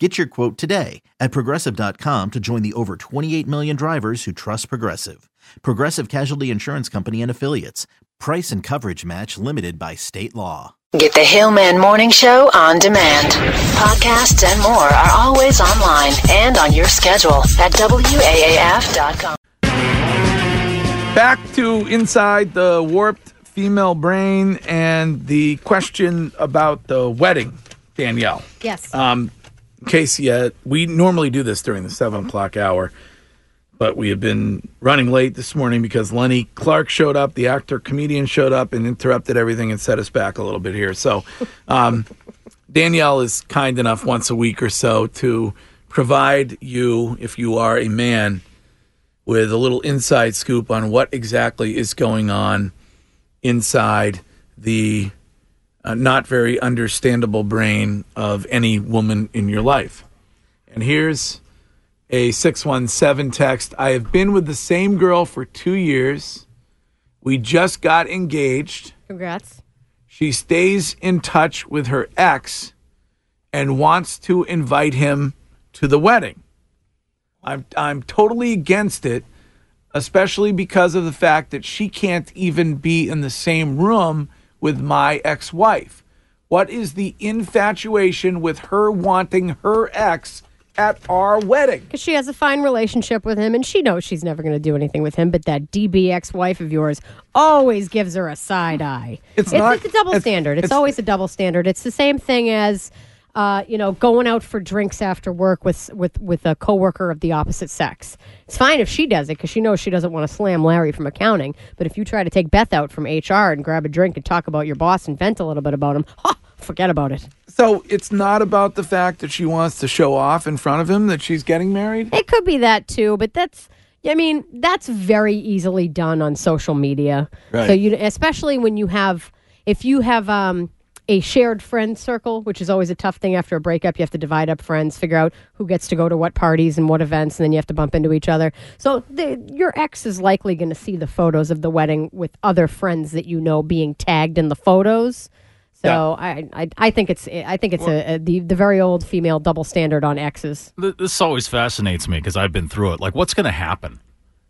Get your quote today at progressive.com to join the over 28 million drivers who trust Progressive. Progressive Casualty Insurance Company and Affiliates. Price and coverage match limited by state law. Get the Hillman Morning Show on demand. Podcasts and more are always online and on your schedule at WAAF.com. Back to inside the warped female brain and the question about the wedding, Danielle. Yes. Um, Casey, uh, we normally do this during the seven o'clock hour, but we have been running late this morning because Lenny Clark showed up, the actor comedian showed up and interrupted everything and set us back a little bit here. So, um, Danielle is kind enough once a week or so to provide you, if you are a man, with a little inside scoop on what exactly is going on inside the uh, not very understandable brain of any woman in your life. And here's a 617 text I have been with the same girl for two years. We just got engaged. Congrats. She stays in touch with her ex and wants to invite him to the wedding. I'm I'm totally against it, especially because of the fact that she can't even be in the same room with my ex-wife. What is the infatuation with her wanting her ex at our wedding? Because she has a fine relationship with him and she knows she's never going to do anything with him, but that DB ex wife of yours always gives her a side eye. It's not- it's a double it's- standard. It's, it's- always a double standard. It's the same thing as. Uh, you know, going out for drinks after work with with with a coworker of the opposite sex. It's fine if she does it because she knows she doesn't want to slam Larry from accounting. But if you try to take Beth out from HR and grab a drink and talk about your boss and vent a little bit about him, ha, forget about it. So it's not about the fact that she wants to show off in front of him that she's getting married? It could be that too, but that's I mean, that's very easily done on social media. Right. So you especially when you have if you have um a shared friend circle, which is always a tough thing after a breakup. You have to divide up friends, figure out who gets to go to what parties and what events, and then you have to bump into each other. So the, your ex is likely going to see the photos of the wedding with other friends that you know being tagged in the photos. So I, I I think it's I think it's a, a the the very old female double standard on exes. This always fascinates me because I've been through it. Like, what's going to happen?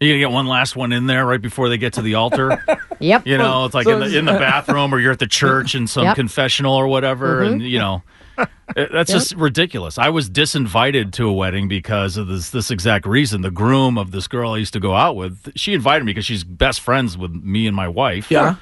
Are you going to get one last one in there right before they get to the altar? Yep. You know, it's like So in, the, in the bathroom or you're at the church in some Yep. confessional or whatever. Mm-hmm. And, you know, it- that's just ridiculous. I was disinvited to a wedding because of this, this exact reason. The groom of this girl I used to go out with, she invited me because she's best friends with me and my wife. Yeah.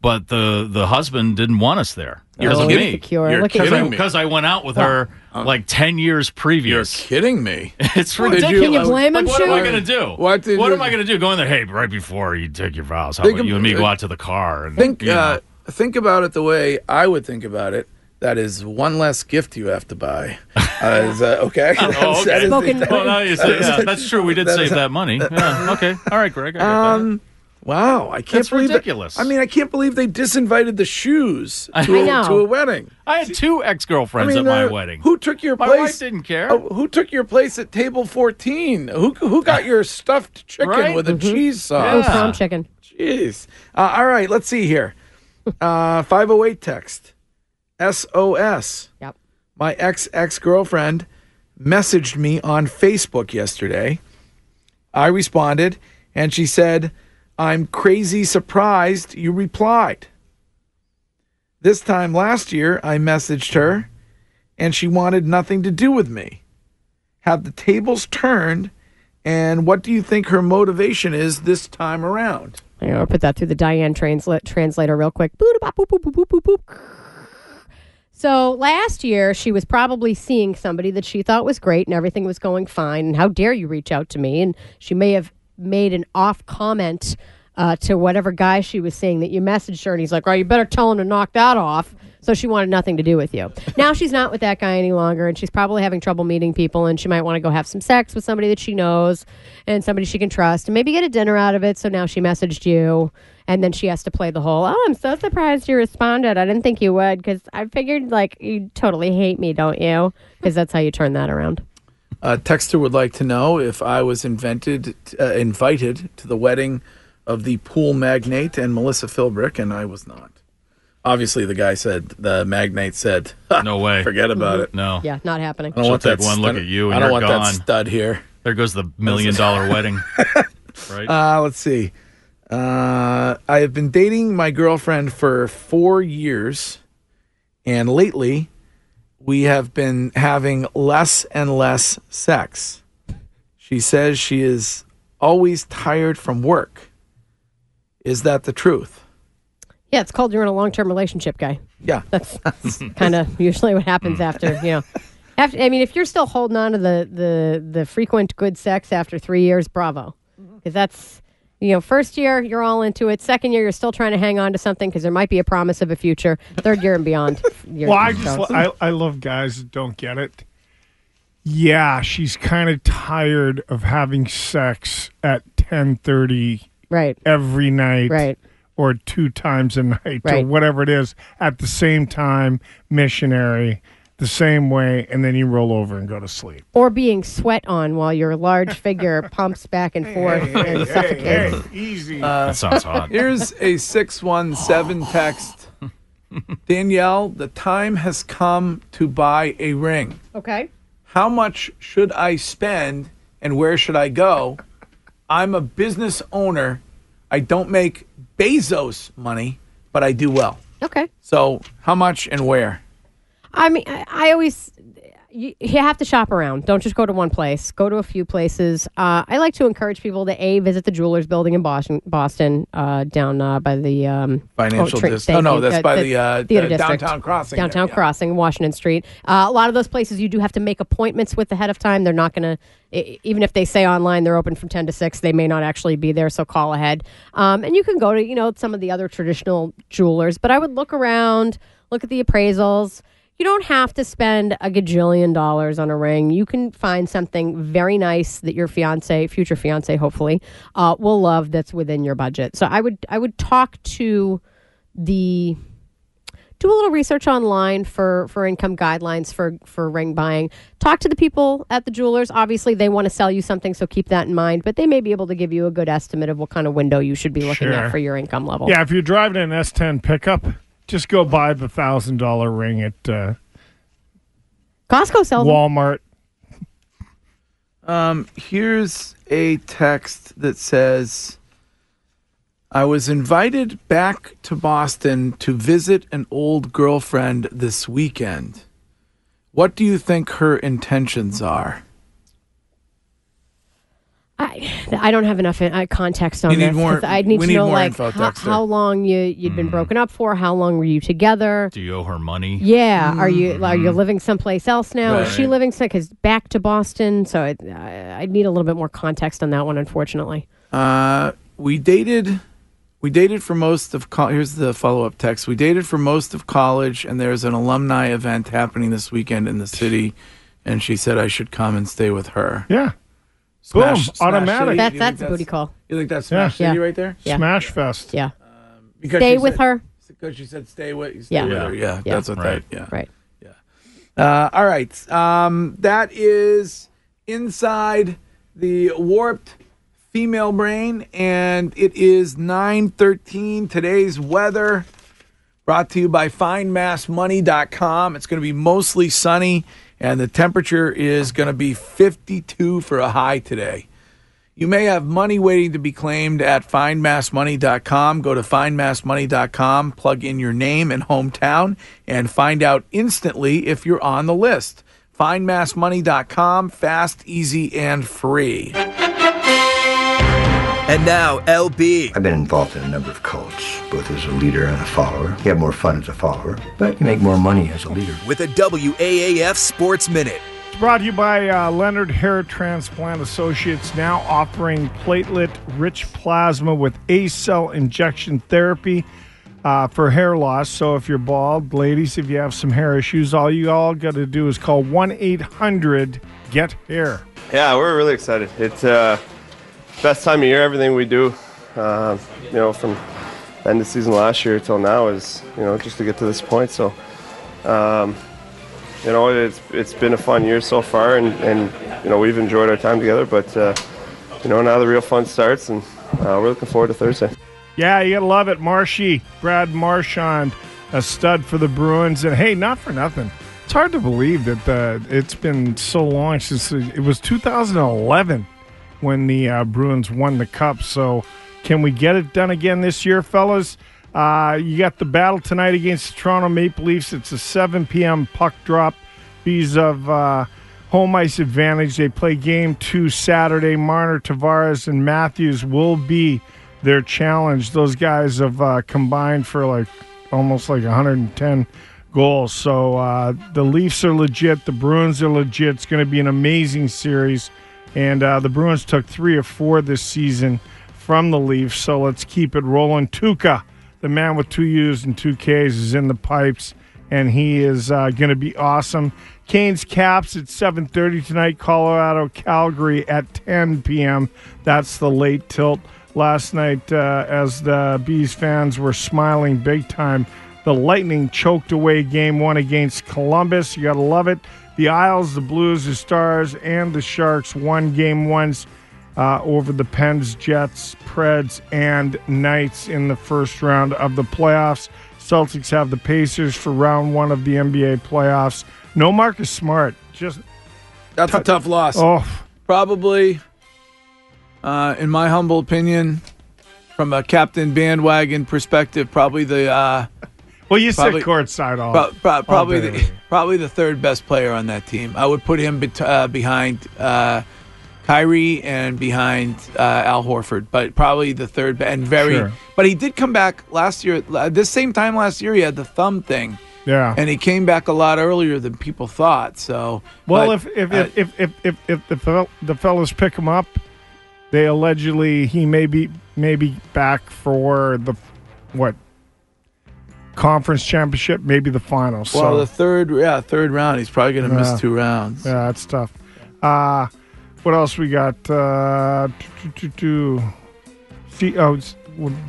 But the, the husband didn't want us there You're because of me. Insecure. You're Look kidding me. Because I went out with her like 10 years previous. You're kidding me. It's What ridiculous. you- Can you blame him, Like, what am I going to do? What did you- am I going to do? Go in there, hey, right before you take your vows, how about you and me go out to the car? And, Think you know. uh, think about it the way I would think about it. That is one less gift you have to buy. Uh, is that okay? Oh, That's- that okay. is the- Well, now yeah, that's true. We did that save is- that money. Yeah, okay. All right, Greg. I get that. Wow, I can't That's believe that- ridiculous. I mean, I can't believe they disinvited the shoes to, I a, know. to a wedding. I had two ex I girlfriends mean, at my uh, wedding. Who took your my place? wife didn't care. Oh, who took your place at table fourteen? Who who got your stuffed chicken Right? with a cheese Oh, sauce? Yeah. prom chicken. Jeez. Uh, all right, let's see here. Uh, 508 text. SOS. Yep. My ex ex girlfriend messaged me on Facebook yesterday. I responded, and she said, I'm crazy surprised you replied. This time last year, I messaged her, and she wanted nothing to do with me. Have the tables turned, and what do you think her motivation is this time around? Here, I'll put that through the Diane transla- translator real quick. So last year, she was probably seeing somebody that she thought was great and everything was going fine. And how dare you reach out to me? And she may have made an off comment uh, to whatever guy she was seeing that you messaged her, and he's like, "Oh, you better tell him to knock that off." So she wanted nothing to do with you. Now she's not with that guy any longer, and she's probably having trouble meeting people, and she might want to go have some sex with somebody that she knows and somebody she can trust, and maybe get a dinner out of it. So now she messaged you, and then she has to play the whole, "Oh, I'm so surprised you responded. I didn't think you would, because I figured like you totally hate me, don't you? Because that's how you turn that around." Uh, Texter would like to know if I was invented, uh, invited to the wedding of the pool magnate and Melissa Philbrick, and I was not. Obviously, the guy said, the magnate said, No way. forget about it. No. Yeah, not happening. I don't She'll want take that one look at you and I don't you're want gone. that stud here. There goes the million dollar wedding. Right? Uh, let's see. Uh, I have been dating my girlfriend for four years, and lately we have been having less and less sex. She says she is always tired from work. Is that the truth? Yeah, it's called you're in a long term relationship, guy. Yeah. That's kind of usually what happens after you know. After, I mean, if you're still holding on to the the the frequent good sex after three years, bravo, mm-hmm. because that's you know first year you're all into it. Second year you're still trying to hang on to something because there might be a promise of a future. Third year and beyond. You're, Well, I just I, I love guys that don't get it. Yeah, she's kind of tired of having sex at ten thirty right, every night, right. or two times a night, or whatever it is, at the same time, missionary, the same way, and then you roll over and go to sleep. Or being sweat on while your large figure pumps back and forth and suffocates. easy. Uh, that sounds hot. Here's a 617 text. Danielle, the time has come to buy a ring. Okay. How much should I spend and where should I go? I'm a business owner. I don't make Bezos money, but I do well. Okay. So, how much and where? I mean, I, I always you, you have to shop around. Don't just go to one place. Go to a few places. Uh, I like to encourage people to a visit the Jewelers Building in Boston, Boston, uh, down uh, by the um, Financial tra- dis- thank oh, no, that's by the, uh, theater district. downtown crossing there, Downtown yeah. crossing, Washington Street. Uh, a lot of those places you do have to make appointments with ahead of time. They're not going to, even if they say online they're open from ten to six, they may not actually be there. So call ahead. Um, and you can go to you know some of the other traditional jewelers, but I would look around, look at the appraisals. You don't have to spend a gajillion dollars on a ring. You can find something very nice that your fiance, future fiance, hopefully, uh, will love. That's within your budget. So I would I would talk to the do a little research online for for income guidelines for for ring buying. Talk to the people at the jewelers. Obviously, they want to sell you something, so keep that in mind. But they may be able to give you a good estimate of what kind of window you should be looking Sure. at for your income level. yeah, if you're driving an S10 pickup, just go buy the thousand dollar ring at uh, Costco sells them. Walmart. Here's a text that says I was invited back to Boston to visit an old girlfriend this weekend. What do you think her intentions are? I, I don't have enough uh, context on You need this. more- I'd need we to need know more like info, how, how long you you'd been broken up for. How long were you together? Do you owe her money? Yeah, are you are you living someplace else now? Is she Right. living because back to Boston? So I, I I'd need a little bit more context on that one, unfortunately. Uh, we dated. We dated for most of. Co- Here's the follow up text. We dated for most of college, and there's an alumni event happening this weekend in the city, and she said I should come and stay with her. Yeah. Boom, Smash automatic. City? That's that's a booty call. You think that's Smash Yeah. City Yeah. right there? Yeah. Smash Fest. Yeah, Because stay with said- her. Because she said stay with. Stay Yeah. with Yeah. her. Yeah, Yeah. that's what Right. that. Yeah. Right. Uh, all right. Um, that is inside the warped female brain, and it is nine thirteen. Today's weather brought to you by FindMassMoney.com. It's going to be mostly sunny, and the temperature is going to be fifty-two for a high today. You may have money waiting to be claimed at findmassmoney.com. Go to findmassmoney.com, plug in your name and hometown, and find out instantly if you're on the list. Findmassmoney.com, fast, easy, and free. And now, LB. I've been involved in a number of cults, both as a leader and a follower. You have more fun as a follower, but you make more money as a leader. with a WAAF Sports Minute. brought to you by uh, Leonard Hair Transplant Associates, now offering platelet rich plasma with ACell injection therapy uh, for hair loss. So if you're bald, ladies, if you have some hair issues, all you all got to do is call 1 800 GET HAIR. Yeah, we're really excited. It's uh, best time of year. Everything we do, uh, you know, from end of season last year till now is, you know, just to get to this point. So, um, you know, it's it's been a fun year so far, and, and you know we've enjoyed our time together. But uh, you know now the real fun starts, and uh, we're looking forward to Thursday. Yeah, you gotta love it, Marshy, Brad Marchand, a stud for the Bruins, and hey, not for nothing. It's hard to believe that uh, it's been so long since it was 2011 when the uh, Bruins won the cup. So, can we get it done again this year, fellas? Uh, you got the battle tonight against the Toronto Maple Leafs. It's a 7 p.m. puck drop. Bees of uh, home ice advantage. They play game two Saturday. Marner, Tavares, and Matthews will be their challenge. Those guys have uh, combined for like almost like 110 goals. So uh, the Leafs are legit. The Bruins are legit. It's going to be an amazing series. And uh, the Bruins took three or four this season from the Leafs. So let's keep it rolling. Tuukka the man with two U's and two K's is in the pipes, and he is uh, going to be awesome. Canes Caps at 7:30 tonight. Colorado Calgary at 10 p.m. That's the late tilt. Last night, uh, as the Bees fans were smiling big time, the Lightning choked away Game One against Columbus. You got to love it. The Isles, the Blues, the Stars, and the Sharks won Game Ones uh, over the Pens, Jets, Preds, and Knights in the first round of the playoffs. Celtics have the Pacers for round one of the NBA playoffs. No Marcus Smart. Just that's t- a tough loss. Oh, probably, uh, in my humble opinion, from a captain bandwagon perspective, probably the. Uh, well, you probably, sit courtside all. Pro- pro- probably all the probably the third best player on that team. I would put him be- uh, behind. Uh, Kyrie and behind uh, Al Horford, but probably the third and very. Sure. But he did come back last year. This same time last year, he had the thumb thing. Yeah, and he came back a lot earlier than people thought. So, well, but, if if, uh, if, if, if if if the the fellas pick him up, they allegedly he may be maybe back for the what conference championship, maybe the finals. Well, so. the third, yeah, third round. He's probably going to yeah. miss two rounds. Yeah, that's tough. Uh, what else we got? Uh, see, oh,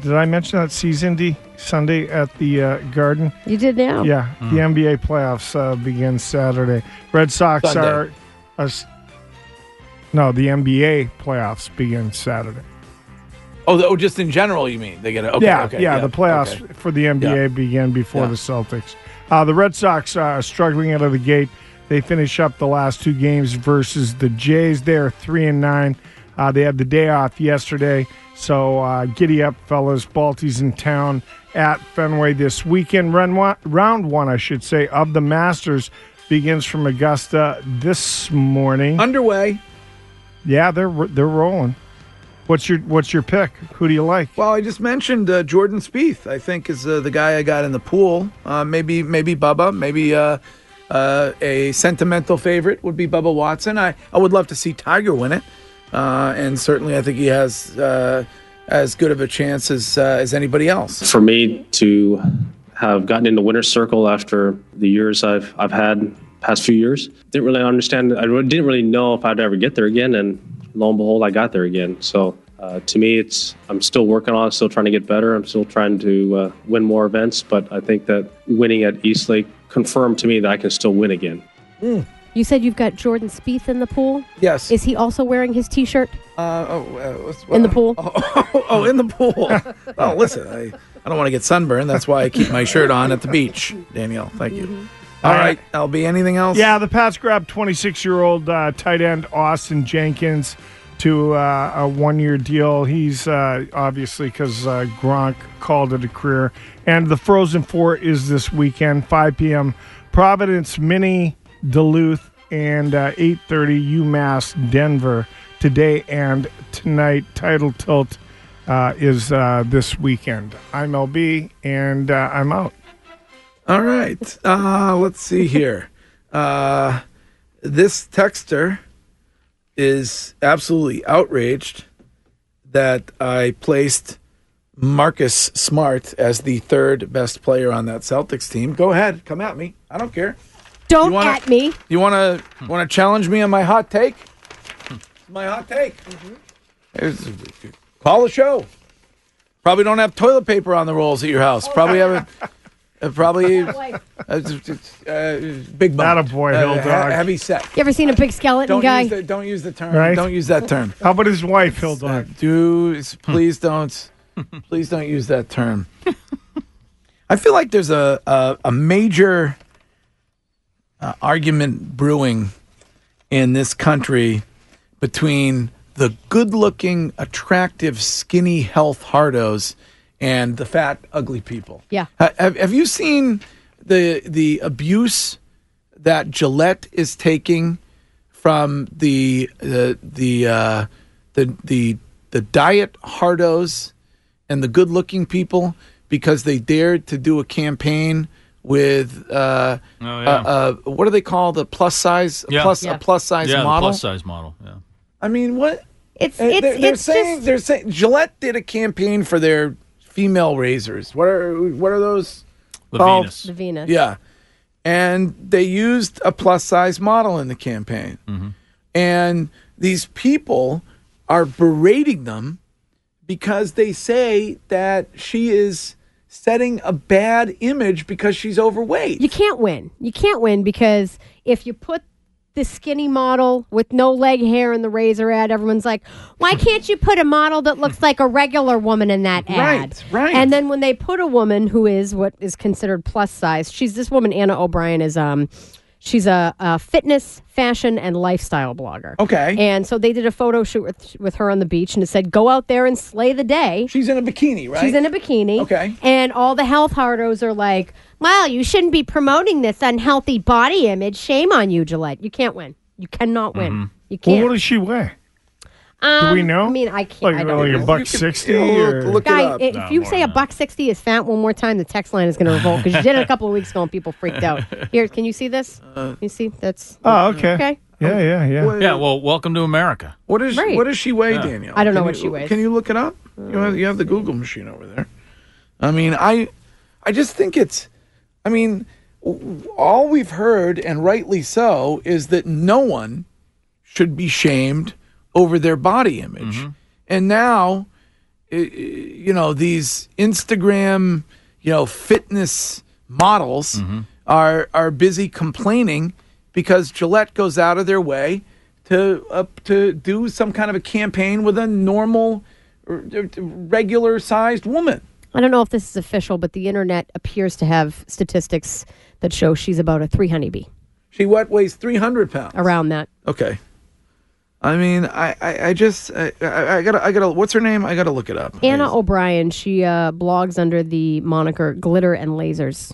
did I mention that season D Sunday at the uh, Garden? You did now. Yeah, mm. the NBA playoffs uh, begin Saturday. Red Sox Sunday. are. Uh, no, the NBA playoffs begin Saturday. Oh, oh, just in general, you mean they get it? Okay, yeah, okay, yeah, yeah, The playoffs okay. for the NBA yeah. begin before yeah. the Celtics. Uh, the Red Sox are struggling out of the gate. They finish up the last two games versus the Jays. They're three and nine. Uh, they had the day off yesterday, so uh, giddy up, fellas. Balties in town at Fenway this weekend. Run one, round one, I should say, of the Masters begins from Augusta this morning. Underway. Yeah, they're they're rolling. What's your What's your pick? Who do you like? Well, I just mentioned uh, Jordan Spieth. I think is uh, the guy I got in the pool. Uh, maybe maybe Bubba. Maybe uh, uh, a sentimental favorite would be Bubba Watson. I, I would love to see Tiger win it, uh, and certainly I think he has uh, as good of a chance as uh, as anybody else. For me to have gotten in the winner's circle after the years I've I've had past few years, didn't really understand. I didn't really know if I'd ever get there again, and lo and behold, I got there again. So. Uh, to me, it's I'm still working on it, still trying to get better. I'm still trying to uh, win more events, but I think that winning at East Lake confirmed to me that I can still win again. Mm. You said you've got Jordan Spieth in the pool. Yes. Is he also wearing his T-shirt? Uh, oh, uh, in the pool. Oh, oh, oh in the pool. oh, listen, I, I don't want to get sunburned. That's why I keep my shirt on at the beach. Danielle, thank you. Mm-hmm. All right, LB. Anything else? Yeah, the Pats grabbed 26-year-old uh, tight end Austin Jenkins to uh, a one-year deal. He's uh, obviously because uh, Gronk called it a career. And the Frozen Four is this weekend, 5 p.m. Providence, Mini, Duluth, and 8:30 UMass, Denver. Today and tonight, Title Tilt uh, is uh, this weekend. I'm LB, and uh, I'm out. All right. Uh, let's see here. Uh, this texter is absolutely outraged that I placed Marcus Smart as the third best player on that Celtics team. Go ahead, come at me. I don't care. Don't You wanna- at me. You want to want to challenge me on my hot take? My hot take. Mm-hmm. Here's- Call the show. Probably don't have toilet paper on the rolls at your house. Probably have a, uh, probably uh, uh, big bump. Attaboy, Uh, Hill Dog. heavy set. You ever seen a big skeleton Don't guy? use the don't use the term. Right. Don't use that term. How about his wife, Hill Dog? Do please don't please don't use that term. I feel like there's a a, a major uh, argument brewing in this country between the good-looking, attractive, skinny health hardos and the fat, ugly people. Yeah. Have, have you seen the the abuse that Gillette is taking from the the the uh, the the the diet hardos and the good looking people because they dared to do a campaign with uh, Oh, yeah. uh, uh, what do they call the plus size Yeah. plus Yeah. a plus size yeah, model? plus size model. Yeah. I mean, what? It's Uh, it's they're, they're it's saying just they're saying Gillette did a campaign for their female razors. What are what are those? The called? Venus. the Venus. Yeah, and they used a plus size model in the campaign, mm-hmm. and these people are berating them because they say that she is setting a bad image because she's overweight. You can't win. You can't win because if you put the skinny model with no leg hair in the razor ad, everyone's like, why can't you put a model that looks like a regular woman in that ad? Right, right. And then when they put a woman who is what is considered plus size, she's this woman, Anna O'Brien, is um she's a, a fitness, fashion, and lifestyle blogger. Okay. And so they did a photo shoot with, with her on the beach and it said, go out there and slay the day. she's in a bikini, right? She's in a bikini. Okay. And all the health hardos are like, well, you shouldn't be promoting this unhealthy body image. Shame on you, Gillette. You can't win. You cannot win. Mm-hmm. You can't. what does she weigh? Um, we know? I mean, I can't. Like, I don't like know. a buck sixty? or? look, look it Guy, up. if No, you more say a buck sixty is fat one more time, the text line is going to revolt because you did it a couple of weeks ago and people freaked out. Here, can you see this? Uh, you see that's oh, okay. okay. Yeah, yeah, yeah. Yeah. Well, welcome to America. What is Right. what does she weigh, Daniel? I don't know Can what you- she weighs. Can you look it up? You have, you have the Google machine over there. I mean, I I just think it's. I mean, all we've heard, and rightly so, is that no one should be shamed over their body image, and now, i- i- you know, these Instagram, you know, fitness models are are busy complaining because Gillette goes out of their way to uh, to do some kind of a campaign with a normal, r- r- regular sized woman. I don't know if this is official, but the internet appears to have statistics that show she's about a three honeybee She what weighs three hundred pounds. around that. Okay. I mean, I, I, I just, I, I, I gotta, I gotta. What's her name? I gotta look it up. Anna O'Brien, she uh, blogs under the moniker Glitter and Lasers.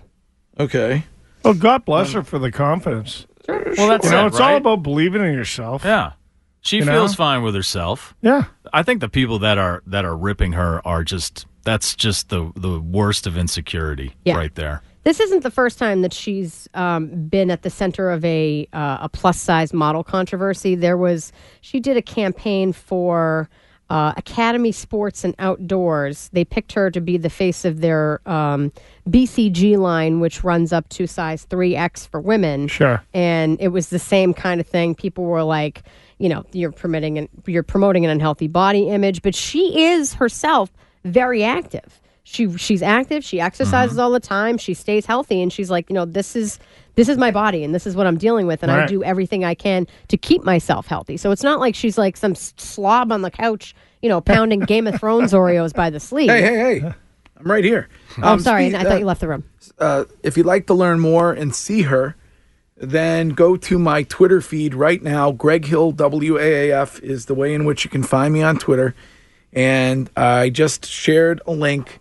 Okay. Well, God bless her for the confidence. Well, that's You know, it, it's right? all about believing in yourself. Yeah. She You feels know? fine with herself. Yeah. I think the people that are that are ripping her are just that's just the the worst of insecurity Yeah. right there. This isn't the first time that she's um, been at the center of a uh, a plus size model controversy. There was she did a campaign for uh, Academy Sports and Outdoors. They picked her to be the face of their um, BCG line, which runs up to size three X for women. Sure. and it was the same kind of thing. People were like, you know, you're promoting an, you're promoting an unhealthy body image, but she is herself very active. She she's active. She exercises all the time. She stays healthy, and she's like, you know, this is this is my body, and this is what I'm dealing with, and I do everything I can to keep myself healthy. So it's not like she's like some slob on the couch, you know, pounding Game of Thrones Oreos by the sleeve. Hey, hey, hey! I'm right here. Oh, I'm Um, sorry, spe- I thought uh, you left the room. uh, if you'd like to learn more and see her, then go to my Twitter feed right now. Greg Hill WAAF is the way in which you can find me on Twitter. And I just shared a link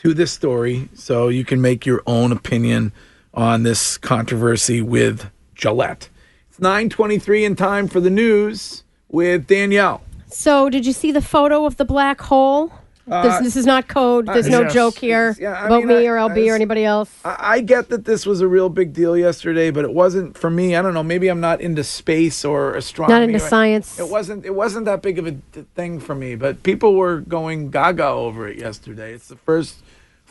to this story so you can make your own opinion on this controversy with Gillette. It's 923 in time for the news with Danielle. So, did you see the photo of the black hole? Uh, this, this is not code. Uh, There's no yes. joke here Yeah, about mean, me I- or I LB or anybody else. I, I get that this was a real big deal yesterday, but it wasn't for me. I don't know. Maybe I'm not into space or astronomy. Not into science. It wasn't. It wasn't that big of a thing for me. But people were going gaga over it yesterday. It's the first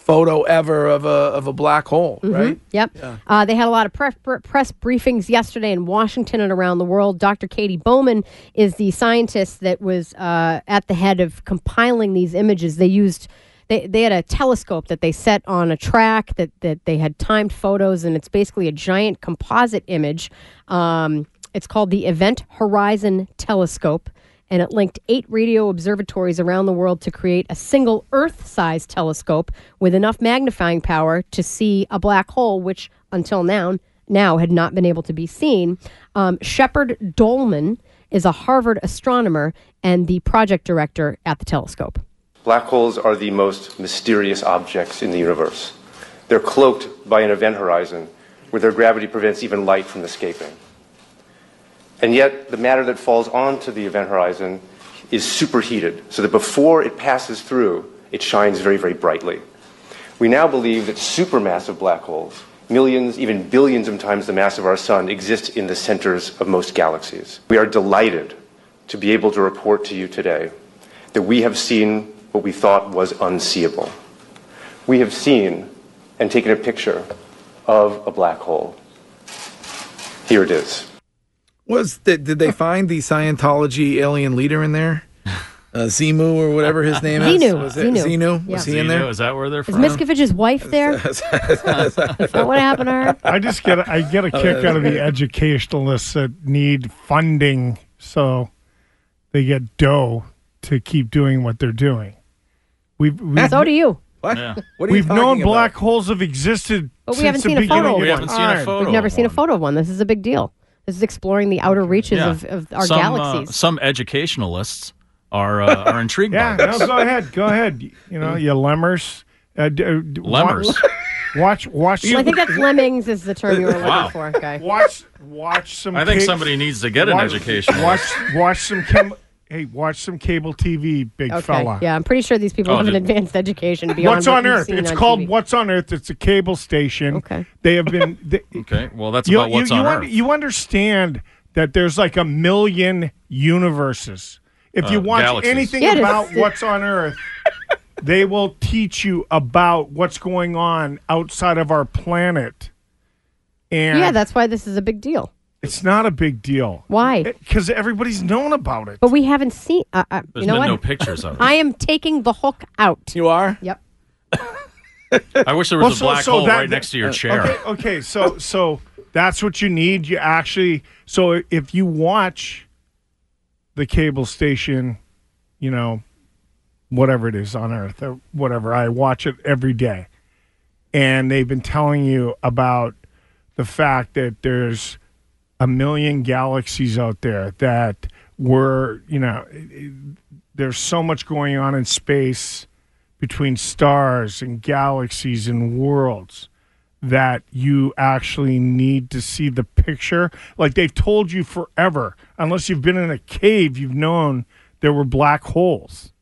photo ever of a of a black hole, right? Yep. Uh, they had a lot of press, press briefings yesterday in Washington and around the world. Dr. Katie Bouman is the scientist that was uh, at the head of compiling these images. They used. They, they had a telescope that they set on a track that, that they had timed photos, and it's basically a giant composite image. Um, it's called the Event Horizon Telescope, and it linked eight radio observatories around the world to create a single Earth sized telescope with enough magnifying power to see a black hole, which until now, now had not been able to be seen. Um, Sheperd Doeleman is a Harvard astronomer and the project director at the telescope. Black holes are the most mysterious objects in the universe. They're cloaked by an event horizon where their gravity prevents even light from escaping. And yet, the matter that falls onto the event horizon is superheated, so that before it passes through, it shines very, very brightly. We now believe that supermassive black holes, millions, even billions of times the mass of our sun, exist in the centers of most galaxies. We are delighted to be able to report to you today that we have seen what we thought was unseeable. We have seen and taken a picture of a black hole. Here it is. Was did, did they find the Scientology alien leader in there? Uh, Zimu or whatever his name is. Xenu. Was it Xenu. Xenu? Yeah. Was he in there? Is that where they're from? Is from? Miscavige's wife there? Is that what happened to her? I just get I get a kick out of the educationalists that need funding so they get dough to keep doing what they're doing. We've, we've So do you. What? Yeah. What are you We've known talking black holes have existed But we haven't the seen a photo. of We haven't seen a photo. We've never of seen a photo of one. This is a big deal. This is exploring the outer reaches Yeah. of, of our some, uh, galaxies. some educationalists are uh, are intrigued Yeah, by no, this. go ahead, go ahead. You know, you lemmers. Uh, d- uh, d- wa- Lemmers. Watch, watch. Well, I think that's lemmings is the term you were looking Wow. for. Okay. watch, watch some. I think ca- somebody needs to get an education. Watch, watch some. Chem- hey, watch some cable TV, big Okay. fella. Yeah, I'm pretty sure these people Oh, have an advanced education beyond What's what on we've Earth? It's on called TV. What's on Earth. It's a cable station. Okay. They have been. They, Okay, well that's you, about what's you, on you, Earth. un- you understand that there's like a million universes. If you Uh, watch galaxies. anything Yeah, about what's on Earth, they will teach you about what's going on outside of our planet. And Yeah, that's why this is a big deal. It's not a big deal Why? because everybody's known about it. But we haven't seen. Uh, uh, There's you know been what? no pictures of it. I am taking the hook out. You are? Yep. I wish there Well, was a so- black so hole that- right next to your uh, chair. Okay, okay, so so that's what you need. You actually so if you watch the cable station, you know, whatever it is on Earth or whatever, I watch it every day, and they've been telling you about the fact that there's a million galaxies out there that were, you know, there's so much going on in space between stars and galaxies and worlds that you actually need to see the picture. Like they've told you forever, unless you've been in a cave, you've known there were black holes.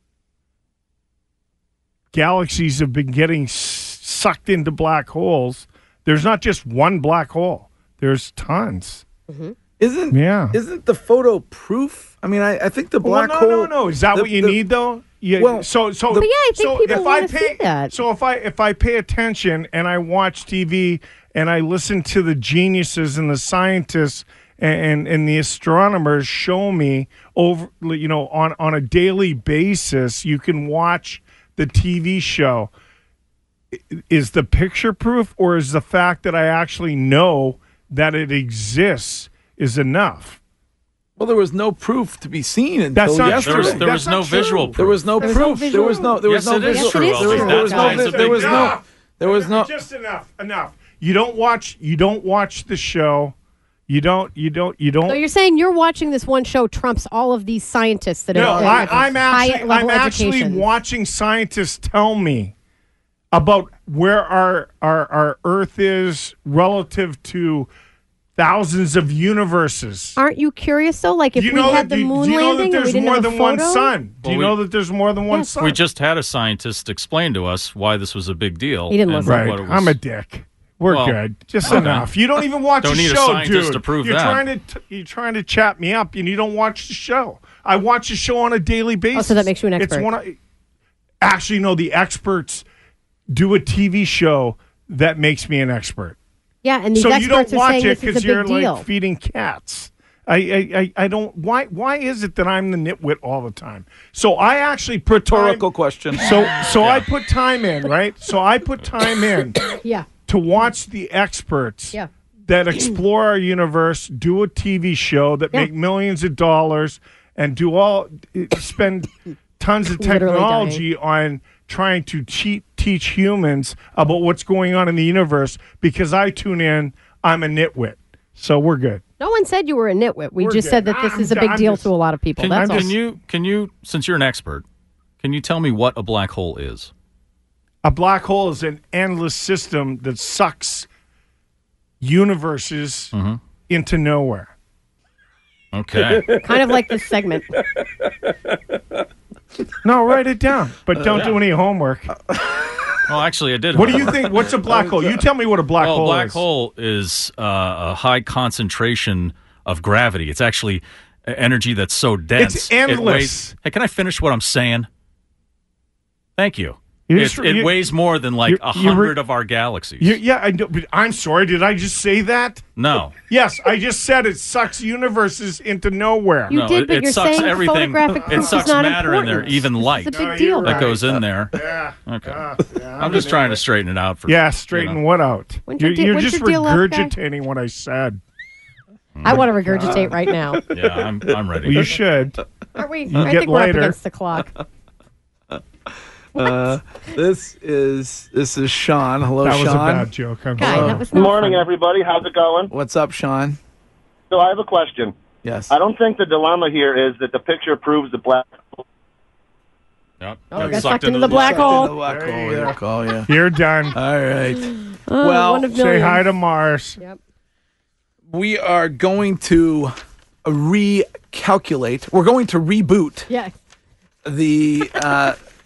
Galaxies have been getting sucked into black holes. There's not just one black hole. There's tons. Mm-hmm. Isn't Yeah. Isn't the photo proof? I mean, I, I think the Well, black no, hole. no, no. no. Is that the- what you the- need, though? Yeah. Well, so, so, But yeah, I think so people if I pay, see that. So if I if I pay attention and I watch TV and I listen to the geniuses and the scientists and and, and the astronomers show me over, you know, on on a daily basis, you can watch the TV show. Is the picture proof, or is the fact that I actually know that it exists is enough? Well, there was no proof to be seen until That's not yesterday. There was, there That's was not no true. visual There proof. was no There was no proof. there was no. There was no it is visual. true, There was, Albie. there was no. That's There was big no. There was no. just enough enough you don't watch you don't watch the show you don't you don't you don't So you're saying you're watching this one show trumps all of these scientists that no, are I, have I'm high actually I'm actually education. watching scientists tell me about where our our our Earth is relative to thousands of universes. Aren't you curious though? Like if do you we know had that, the do, moon do you know landing that and we there's didn't more a than one photo? sun? Do you Well, know we- that there's more than one Yes. sun? We just had a scientist explain to us why this was a big deal. He didn't and listen. right. what it was. I'm a dick. We're Well, good. Just okay. enough. You don't even watch Don't the need a show, scientist dude. to prove you're that. trying to t- you're trying to chat me up, and you don't watch the show. I watch the show on a daily basis. Oh, so that makes you an expert. It's one. Of, actually, no. The experts do a TV show that makes me an expert. Yeah, and these so experts you don't are watch saying it this is because a you're big deal. like feeding cats. I, I, I, I don't. Why? Why is it that I'm the nitwit all the time? So I actually put time- Rhetorical question. So so I put time in, right? So I put time in yeah, to watch the experts yeah. that explore our universe, do a TV show that Yeah. make millions of dollars, and do all spend tons of technology on trying to cheat, teach humans about what's going on in the universe. Because I tune in, I'm a nitwit, so we're good. No one said you were a nitwit. We We're just said that this I'm is a big I'm deal just- to a lot of people. Can, That's all. can you can you since you're an expert, can you tell me what a black hole is? A black hole is an endless system that sucks universes Mm-hmm. into nowhere. Okay. kind of like this segment. No, write it down, but don't do any homework. well, actually, I did. What do you think? What's a black hole? You tell me what a black well, hole a black is. hole is uh, a high concentration of gravity. It's actually uh, energy that's so dense. It's it endless. weighs- hey, can I finish what I'm saying? Thank you. You It, just- it you- weighs more than like a hundred of our galaxies. You- yeah, I know, but I'm sorry. Did I just say that? no. Yes, I just said it sucks universes into nowhere. You no, did, it, but it you're sucks saying everything. It sucks not matter in there, even light It's a big No, deal. that right. goes in there. yeah. Okay. Uh, yeah, I'm just trying to straighten it out for you. Yeah, you straighten know. what out? When's You're, you're just your guy? regurgitating what I said. I want to regurgitate right now. Yeah, I'm, I'm ready. Well, you should. Are we? I get think we're up against the clock. Uh, this is this is Sean. Hello, That Sean. was a bad joke. I'm Guy, sorry. that was Good not morning, funny. everybody. How's it going? What's up, Sean? So I have a question. Yes. I don't think the dilemma here is that the picture proves the black. Yep. Oh, we got sucked into the black In the hole. black There hole. you yeah. go. Call, yeah. You're done. All right. Oh, Well, one of Say millions. hi to Mars. Yep. We are going to recalculate. We're going to reboot Yeah. the uh,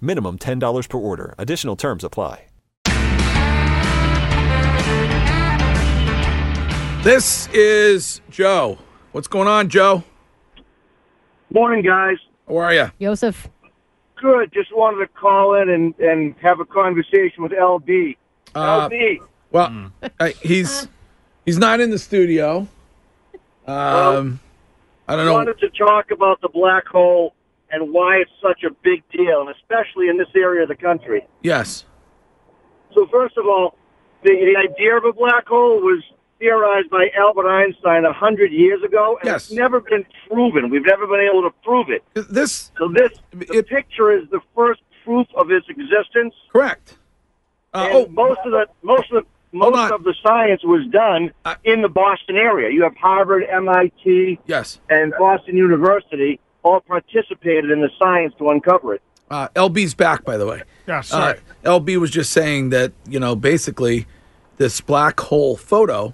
Minimum $10 per order. Additional terms apply. This is Joe. What's going on, Joe? Morning, guys. How are you? Joseph. Good. Just wanted to call in and, and have a conversation with LB. Uh, LB. well, uh, he's he's not in the studio. Um, I don't know. wanted to talk about the black hole and why it's such a big deal, and especially in this area of the country. Yes. So first of all, the, the idea of a black hole was theorized by Albert Einstein a hundred years ago, and Yes. it's never been proven. We've never been able to prove it. This So this the picture is the first proof of its existence. correct. Uh, and oh, most of the most of the most of the science was done in the Boston area. You have Harvard, MIT, yes. and Boston University all participated in the science to uncover it. Uh, LB's back, by the way. Yeah, sorry. Uh, LB was just saying that you know basically this black hole photo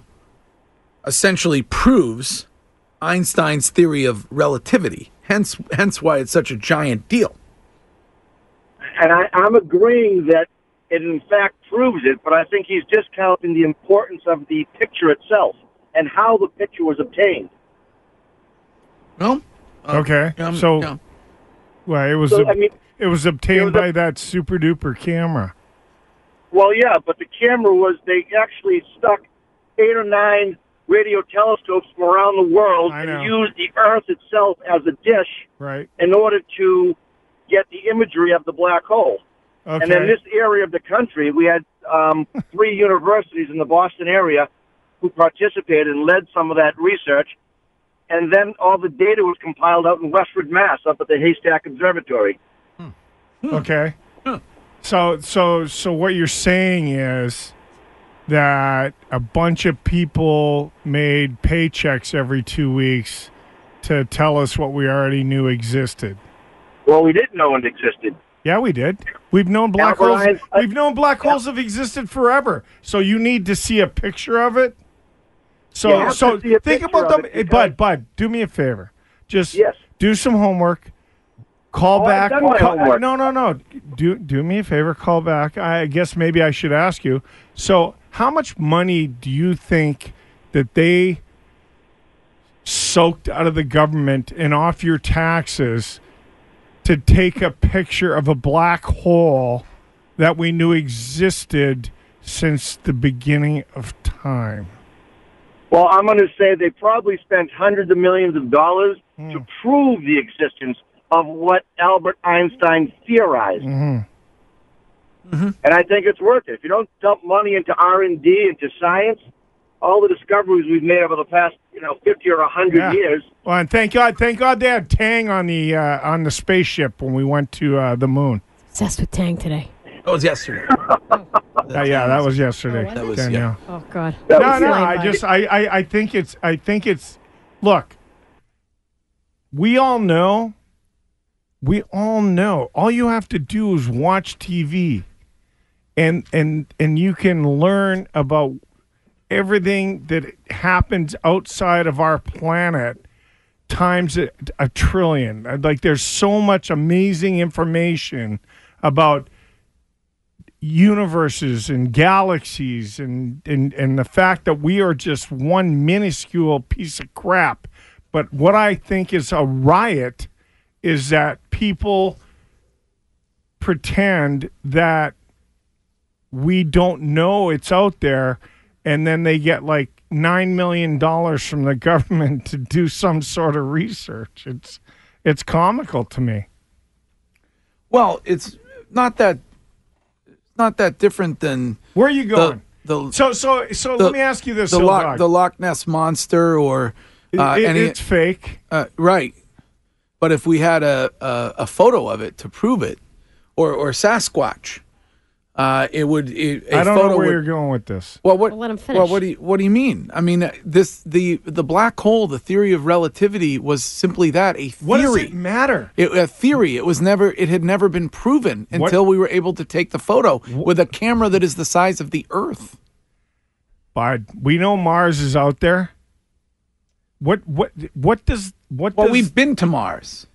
essentially proves Einstein's theory of relativity. Hence, hence why it's such a giant deal. And I, I'm agreeing that it in fact proves it, but I think he's discounting the importance of the picture itself and how the picture was obtained. Well, okay. um, so, yeah. well, it was So, ob- I mean, it was obtained it was a- by that super duper camera. Well, yeah, but the camera was, they actually stuck eight or nine radio telescopes from around the world and used the Earth itself as a dish Right. in order to get the imagery of the black hole. Okay. And in this area of the country, we had um, three universities in the Boston area who participated and led some of that research. And then all the data was compiled out in Westford, Mass, up at the Haystack Observatory. Hmm. Okay. Hmm. So so so what you're saying is that a bunch of people made paychecks every two weeks to tell us what we already knew existed. Well, we didn't know it existed. Yeah, we did. We've known black Albert holes. Einstein- We've known black holes have existed forever. So you need to see a picture of it. So have so to see a think about them. Hey, Bud, Bud, do me a favor. Just Yes. do some homework. Call Oh, back. Call- No, no, no. Do do me a favor. Call back. I guess maybe I should ask you. So, how much money do you think that they soaked out of the government and off your taxes to take a picture of a black hole that we knew existed since the beginning of time? Well, I'm going to say they probably spent hundreds of millions of dollars Hmm. to prove the existence of what Albert Einstein theorized. Mm-hmm. And I think it's worth it. If you don't dump money into R&D, into science, all the discoveries we've made over the past, you know, 50 or 100 Yeah. years, Well, and thank God, thank God they had Tang on the uh, on the spaceship when we went to uh, the moon. Obsessed with Tang today. That was yesterday. Uh, yeah, that was yesterday. Oh, was it? Danielle. Oh God. No, was no, it. I just, I, I, I think it's, I think it's. Look, we all know. We all know. All you have to do is watch TV, and and and you can learn about everything that happens outside of our planet times a, a trillion. Like there's so much amazing information about universes and galaxies and, and and the fact that we are just one minuscule piece of crap. But what I think is a riot is that people pretend that we don't know it's out there and then they get like nine million dollars from the government to do some sort of research. It's it's comical to me. Well, it's not that not that different than Where are you going? the, the So so so the- let me ask you this, the Loch, the Loch Ness monster or uh, It- any it's fake. uh, right. But if we had a, a a photo of it to prove it, or or Sasquatch, uh, it would. It, a I don't photo know where would, you're going with this. Well, what? Well, let him Well, what do you what do you mean? I mean, uh, this the the black hole, the theory of relativity was simply that a What does theory. it matter? It, a theory. It was never. It had never been proven What- until we were able to take the photo with a camera that is the size of the Earth. But we know Mars is out there. What what what does what Well, does we've been to Mars.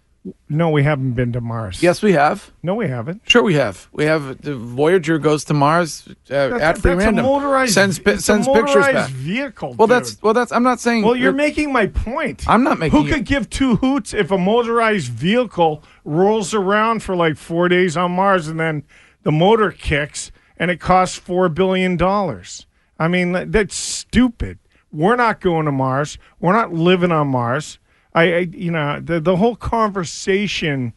No, we haven't been to Mars. Yes, we have. No, we haven't. Sure, we have. We have the Voyager goes to Mars uh, at free that's random. a motorized sends pi- it's a sends pictures motorized back. vehicle. Well, dude. that's well, that's. I'm not saying. Well, you're making my point. I'm not making. Who it- could give two hoots if a motorized vehicle rolls around for like four days on Mars and then the motor kicks and it costs four billion dollars? I mean, that's stupid. We're not going to Mars. We're not living on Mars. I, I you know, the the whole conversation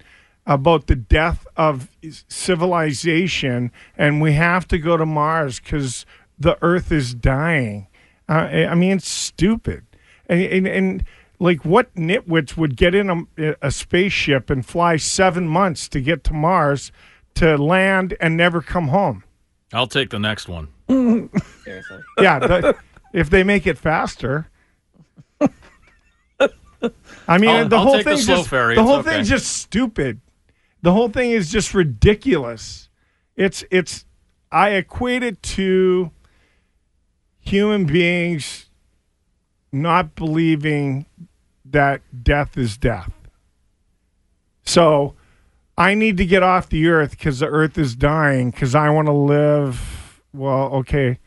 about the death of civilization and we have to go to Mars because the Earth is dying. Uh, I I mean, it's stupid. And, and, and like, what nitwits would get in a, a spaceship and fly seven months to get to Mars to land and never come home? I'll take the next one. Yeah, the, if they make it faster. I mean, I'll- the I'll whole take the thing's slow just ferry. the It's whole okay. thing's just stupid. The whole thing is just ridiculous. It's it's I equate it to human beings not believing that death is death. So I need to get off the earth because the earth is dying because I want to live. Well, okay.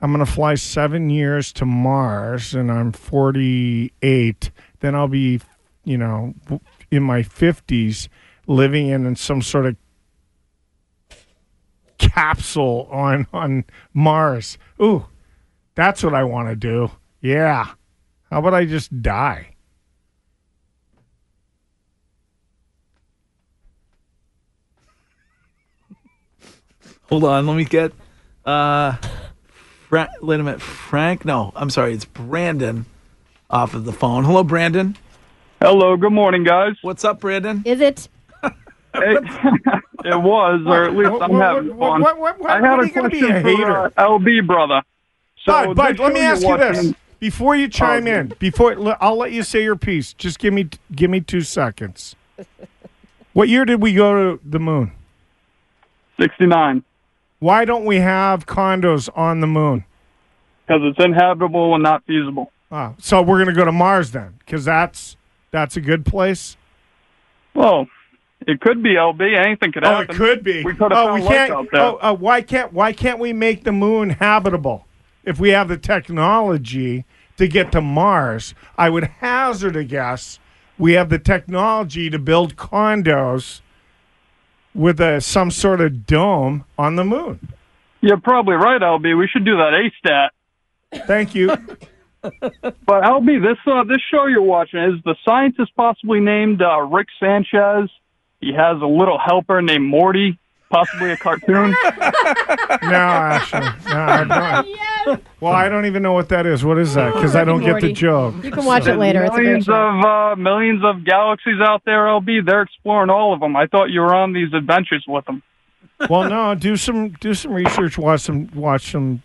I'm going to fly seven years to Mars and I'm 48. Then I'll be, you know, in my 50s living in some sort of capsule on, on Mars. Ooh, that's what I want to do. Yeah. How about I just die? Hold on, let me get. Uh, Fra- wait a minute, Frank. No, I'm sorry. It's Brandon off of the phone. Hello, Brandon. Hello. Good morning, guys. What's up, Brandon? Is it? It, it was, or at least I'm having fun. what- what- what- I had a you gonna be, question a for uh, LB brother. So Bud, Bud, let me ask you're this before you chime Oh, in. Before I'll let you say your piece. Just give me give me two seconds. what year did we go to the moon? Sixty-nine. Why don't we have condos on the moon? Because it's inhabitable and not feasible. So we're gonna go to Mars then, because that's that's a good place. Well, it could be LB. Anything could happen. Oh, it could be. We could have oh, found we can't. Oh, uh, why can't why can't we make the moon habitable if we have the technology to get to Mars? I would hazard a guess we have the technology to build condos with a some sort of dome on the moon. You're probably right, LB. We should do that A stat. Thank you. But LB, this uh, this show you're watching is the scientist possibly named uh, Rick Sanchez. He has a little helper named Morty, possibly a cartoon. no, actually, no, I don't. Well, I don't even know what that is. What is that? Because I don't get the joke. You can watch it later. It's millions show. of uh, millions of galaxies out there, LB. They're exploring all of them. I thought you were on these adventures with them. well, no, do some do some research. Watch some watch some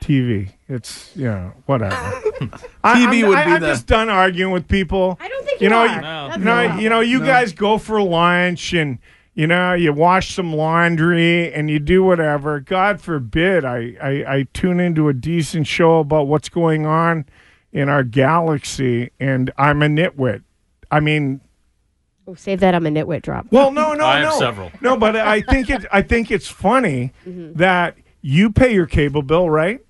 TV. It's you know whatever. TV I'm, would I, be I'm the- just done arguing with people. I don't think You you, know, are. you, No. You know, wrong. you know, you No. guys go for lunch and you know you wash some laundry and you do whatever. God forbid I I, I tune into a decent show about what's going on in our galaxy and I'm a nitwit. I mean, Oh, save that. I'm a nitwit drop. well, no, no, I no, have several. no. But I think it. I think it's funny Mm-hmm. that you pay your cable bill, right?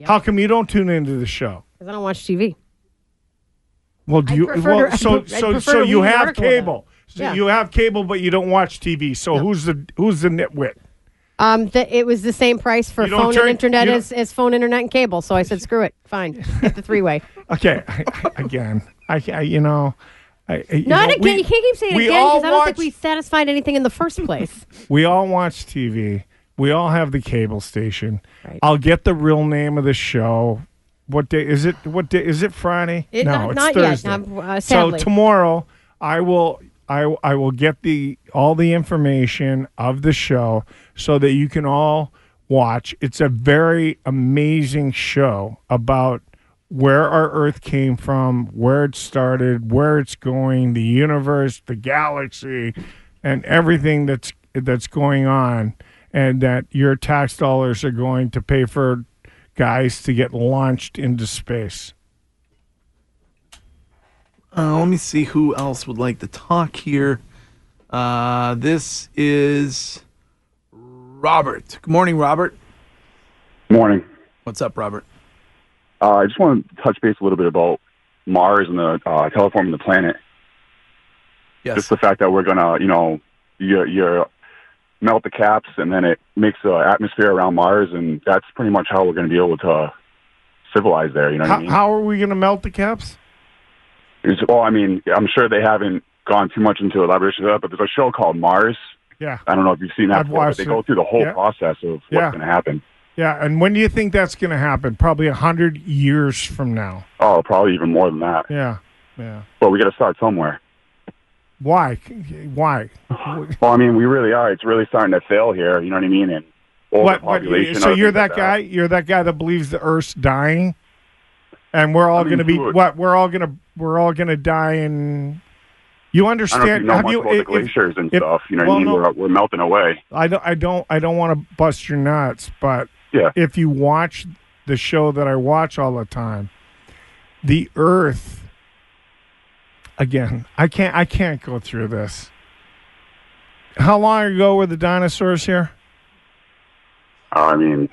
Yep. How come you don't tune into the show? Because I don't watch TV. Well, do I you? Well, to- so so so you have article about it. cable. So Yeah. you have cable, but you don't watch TV. So who's the who's the nitwit? Um, the, it was the same price for phone turn- and internet as, as phone, internet, and cable. So I said, screw it. Fine. Get the three way. Okay, I, I- again, I, I you know, I, you Not know, again. we- you can't keep saying it again because I don't think we satisfied anything in the first place. We all watch TV. We all have the cable station. Right. I'll get the real name of the show. What day is it? What day is it? Friday? It- no, not- it's not yet, Thursday. um, uh, so tomorrow, I will. I, I will get the all the information of the show so that you can all watch. It's a very amazing show about where our Earth came from, where it started, where it's going, the universe, the galaxy, and everything that's that's going on, and that your tax dollars are going to pay for guys to get launched into space. Uh, let me see who else would like to talk here. Uh, this is Robert. Good morning, Robert. Morning. What's up, Robert? Uh, I just want to touch base a little bit about Mars and the uh, terraforming the planet. Yes. Just the fact that we're gonna, you know, you you melt the caps and then it makes the atmosphere around Mars, and that's pretty much how we're going to be able to civilize there. You know what I How, mean? how are we going to melt the caps? It's, well, I mean, I'm sure they haven't gone too much into elaboration of that, but there's a show called Mars. Yeah. I don't know if you've seen that I've before, but they it. go through the whole Yeah. process of what's Yeah. going to happen. Yeah, and when do you think that's going to happen? Probably a hundred years from now. Oh, probably even more than that. Yeah, yeah. But we got to start somewhere. Why? Why? Well, I mean, we really are. It's really starting to fail here. You know what I mean? And What? what so you're like that guy? You're that guy that believes the Earth's dying, and we're all I mean, going to be a- what? We're all going to we're all going to die in. You I don't know understand? you have you? about the if- glaciers and if- stuff. You know what well, I mean? no. We're, we're melting away. I don't. I don't. I don't want to bust your nuts, but Yeah. if you watch the show that I watch all the time, the Earth. Again, I can't. I can't go through this. How long ago were the dinosaurs here? Uh, I mean,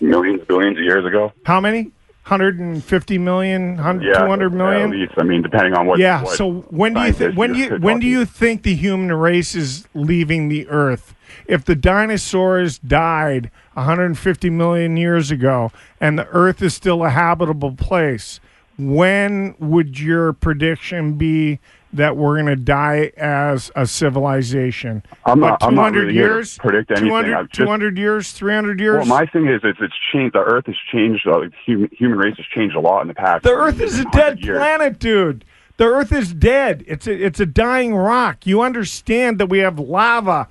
millions, billions of years ago. How many? 150 million, 100, Yeah, 200 million? At least. I mean, depending on what. yeah. what So when do you think when do you when do you think the human race is leaving the Earth? If the dinosaurs died 150 million years ago and the Earth is still a habitable place, when would your prediction be that we're going to die as a civilization. I'm not- I'm not 200 really years? predict anything. 200, just- 200 years? 300 years? Well, my thing is, it's, it's changed. The Earth has changed. Uh, human, human race has changed a lot in the past. The Earth is a dead years. planet, dude. The Earth is dead. It's a, it's a dying rock. You understand that we have lava.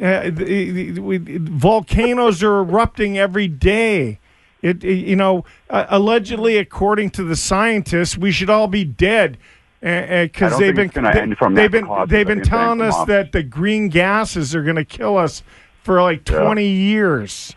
Uh, the, the, we, volcanoes are erupting every day. It, it- you know, uh, allegedly, according to the scientists, we should all be dead because don't they've been they, end from they've been they've been think it's gonna telling us off. that the green gases are going to kill us for like Yeah. twenty years.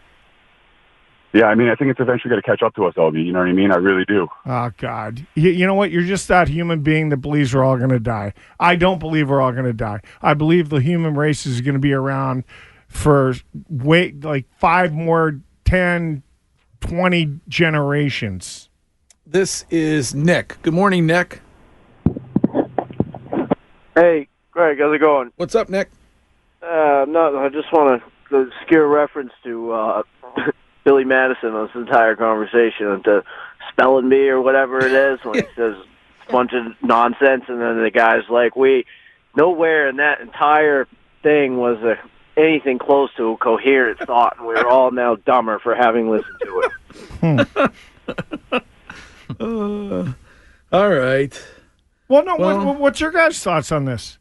Yeah, I mean, I think it's eventually going to catch up to us, LB. You know what I mean? I really do. Oh God! You, you know what? You're just that human being that believes we're all going to die. I don't believe we're all going to die. I believe the human race is going to be around for wait like five more, 10, 20 generations. This is Nick. Good morning, Nick. Hey, Greg, how's it going? What's up, Nick? Uh, no, I just want to obscure reference to uh, Billy Madison on this entire conversation, and to spelling bee or whatever it is, when he says a bunch of nonsense, and then the guy's like, "We nowhere in that entire thing was a, anything close to a coherent thought, and we're all now dumber for having listened to it." Uh, all right. Well, no. Well- what, what's your guys' thoughts on this?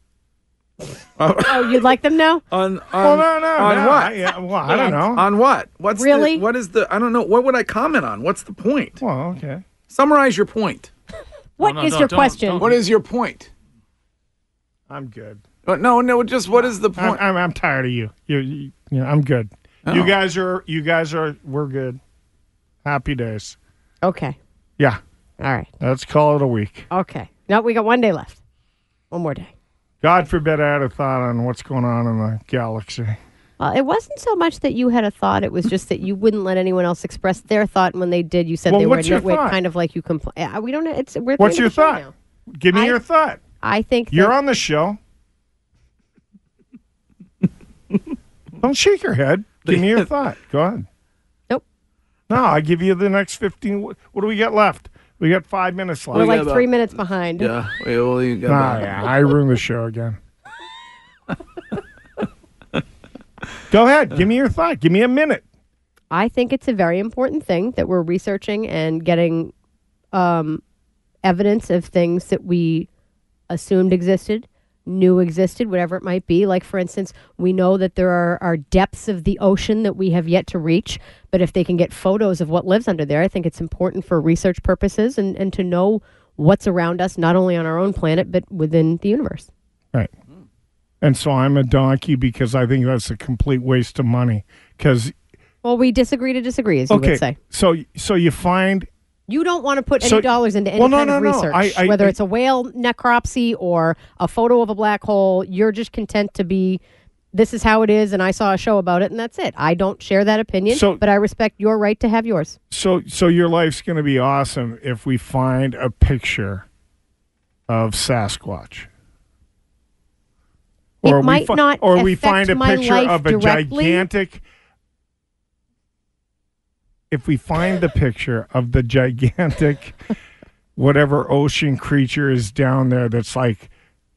Oh, you'd like them now? On, on well, no, no, on no, what? I, yeah, well, I don't know. On what? What's Really? The, what is the? I don't know. What would I comment on? What's the point? Well, okay. Summarize your point. What no, is don't- your don't- question? don't- What is your point? I'm good. Uh, No, no. Just what is the I'm, point? I'm, I'm tired of you. You, you, you know, I'm good. You Oh. guys are. You guys are. We're good. Happy days. Okay. Yeah. All right. Let's call it a week. Okay. No, we got one day left. One more day. God forbid I had a thought on what's going on in the galaxy. Well, it wasn't so much that you had a thought; it was just that you wouldn't let anyone else express their thought. And when they did, you said Well, they were your wait, kind of like you complain. We don't. It's we're. What's your of the show thought? now. Give me I- your thought. I think You're that- on the show. Don't shake your head. Give me your thought. Go on. Nope. No, I give you the next 15. What what do we got left? We got five minutes left. We're like about- three minutes behind. yeah. Wait, well, you got Ah, yeah, I ruined the show again. Go ahead. Give me your thought. Give me a minute. I think it's a very important thing that we're researching and getting um, evidence of things that we assumed existed, knew existed, whatever it might be. Like, for instance, we know that there are, are depths of the ocean that we have yet to reach, but if they can get photos of what lives under there, I think it's important for research purposes and, and to know what's around us, not only on our own planet, but within the universe. Right. And so I'm a donkey because I think that's a complete waste of money. Because Well, we disagree to disagree, as you okay, would say. so so you find You don't want to put any So- dollars into any well, no, kind of no, no. research, I- I- whether I- it's a whale necropsy or a photo of a black hole. You're just content to be, this is how it is, and I saw a show about it, and that's it. I don't share that opinion, So- but I respect your right to have yours. so so your life's going to be awesome if we find a picture of Sasquatch. It might fi- not or we find a picture of a directly. gigantic if we find the picture of the gigantic whatever ocean creature is down there that's like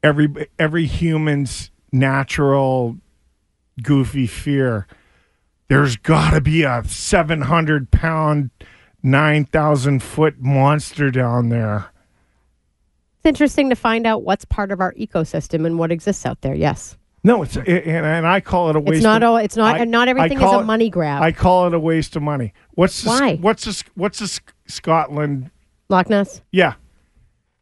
every every human's natural goofy fear there's got to be a 700 pound 9000 foot monster down there It's interesting to find out what's part of our ecosystem and what exists out there. Yes, no it's and, and i call it a waste it's not of, all. It's not. I- and not everything is a it- money grab. I call it a waste of money. What's the, Why? What's the, What's the Scotland? Loch Ness. Yeah.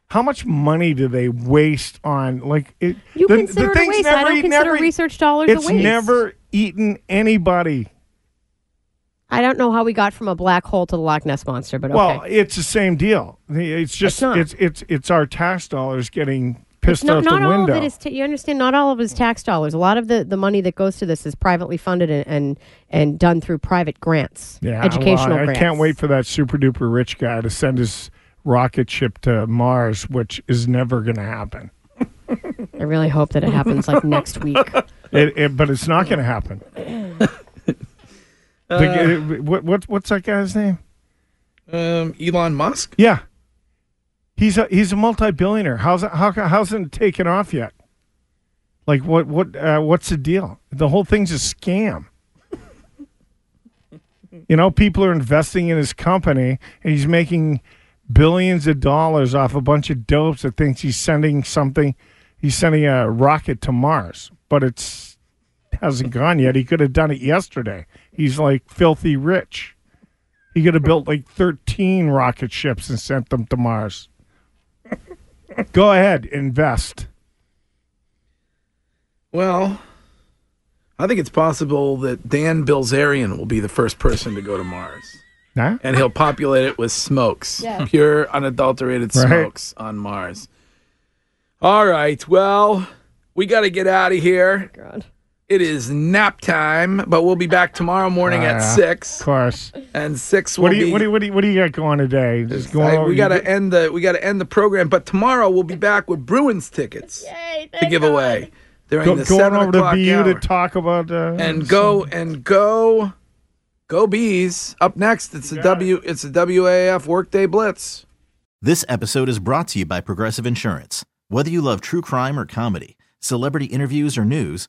How much money do they waste on like it? You the, consider the it a waste. I don't consider never- research dollars a It's waste. never eaten anybody. I don't know how we got from a black hole to the Loch Ness monster, but okay. Well, it's the same deal. It's just not. it's it's it's our tax dollars getting pissed not, out not the all window. of it is. ta- you understand? Not all of it is tax dollars. A lot of the, the money that goes to this is privately funded and and, and done through private grants, yeah, educational well, I grants. can't wait for that super duper rich guy to send his rocket ship to Mars, which is never going to happen. I really hope that it happens like next week. It, it, but it's not going to happen. The what, what what's that guy's name? Um, Elon Musk. Yeah, He's a he's a multi-billionaire. How's how how's it taken off yet? Like what what uh, what's the deal? The whole thing's a scam. You know, people are investing in his company, and he's making billions of dollars off a bunch of dopes that thinks he's sending something. He's sending a rocket to Mars, but it's hasn't gone yet. He could have done it yesterday. He's like filthy rich. He could have built like 13 rocket ships and sent them to Mars. Go ahead, invest. Well, I think it's possible that Dan Bilzerian will be the first person to go to Mars. Huh? And he'll populate it with smokes, Yeah. pure, unadulterated Right. smokes on Mars. All right. Well, we got to get out of here. God. It is nap time, but we'll be back tomorrow morning at Ah, six. Of course. And six will What do you be. what do you, what do you, what do you got going today? Just going I- over- we got to end the we got to end the program, but tomorrow we'll be back with Bruins tickets to give away during go, the going seven over to o'clock BU hour. to talk about uh, and go and go go bees up next it's the w it's the waf workday blitz This episode is brought to you by Progressive Insurance. Whether you love true crime or comedy, celebrity interviews or news,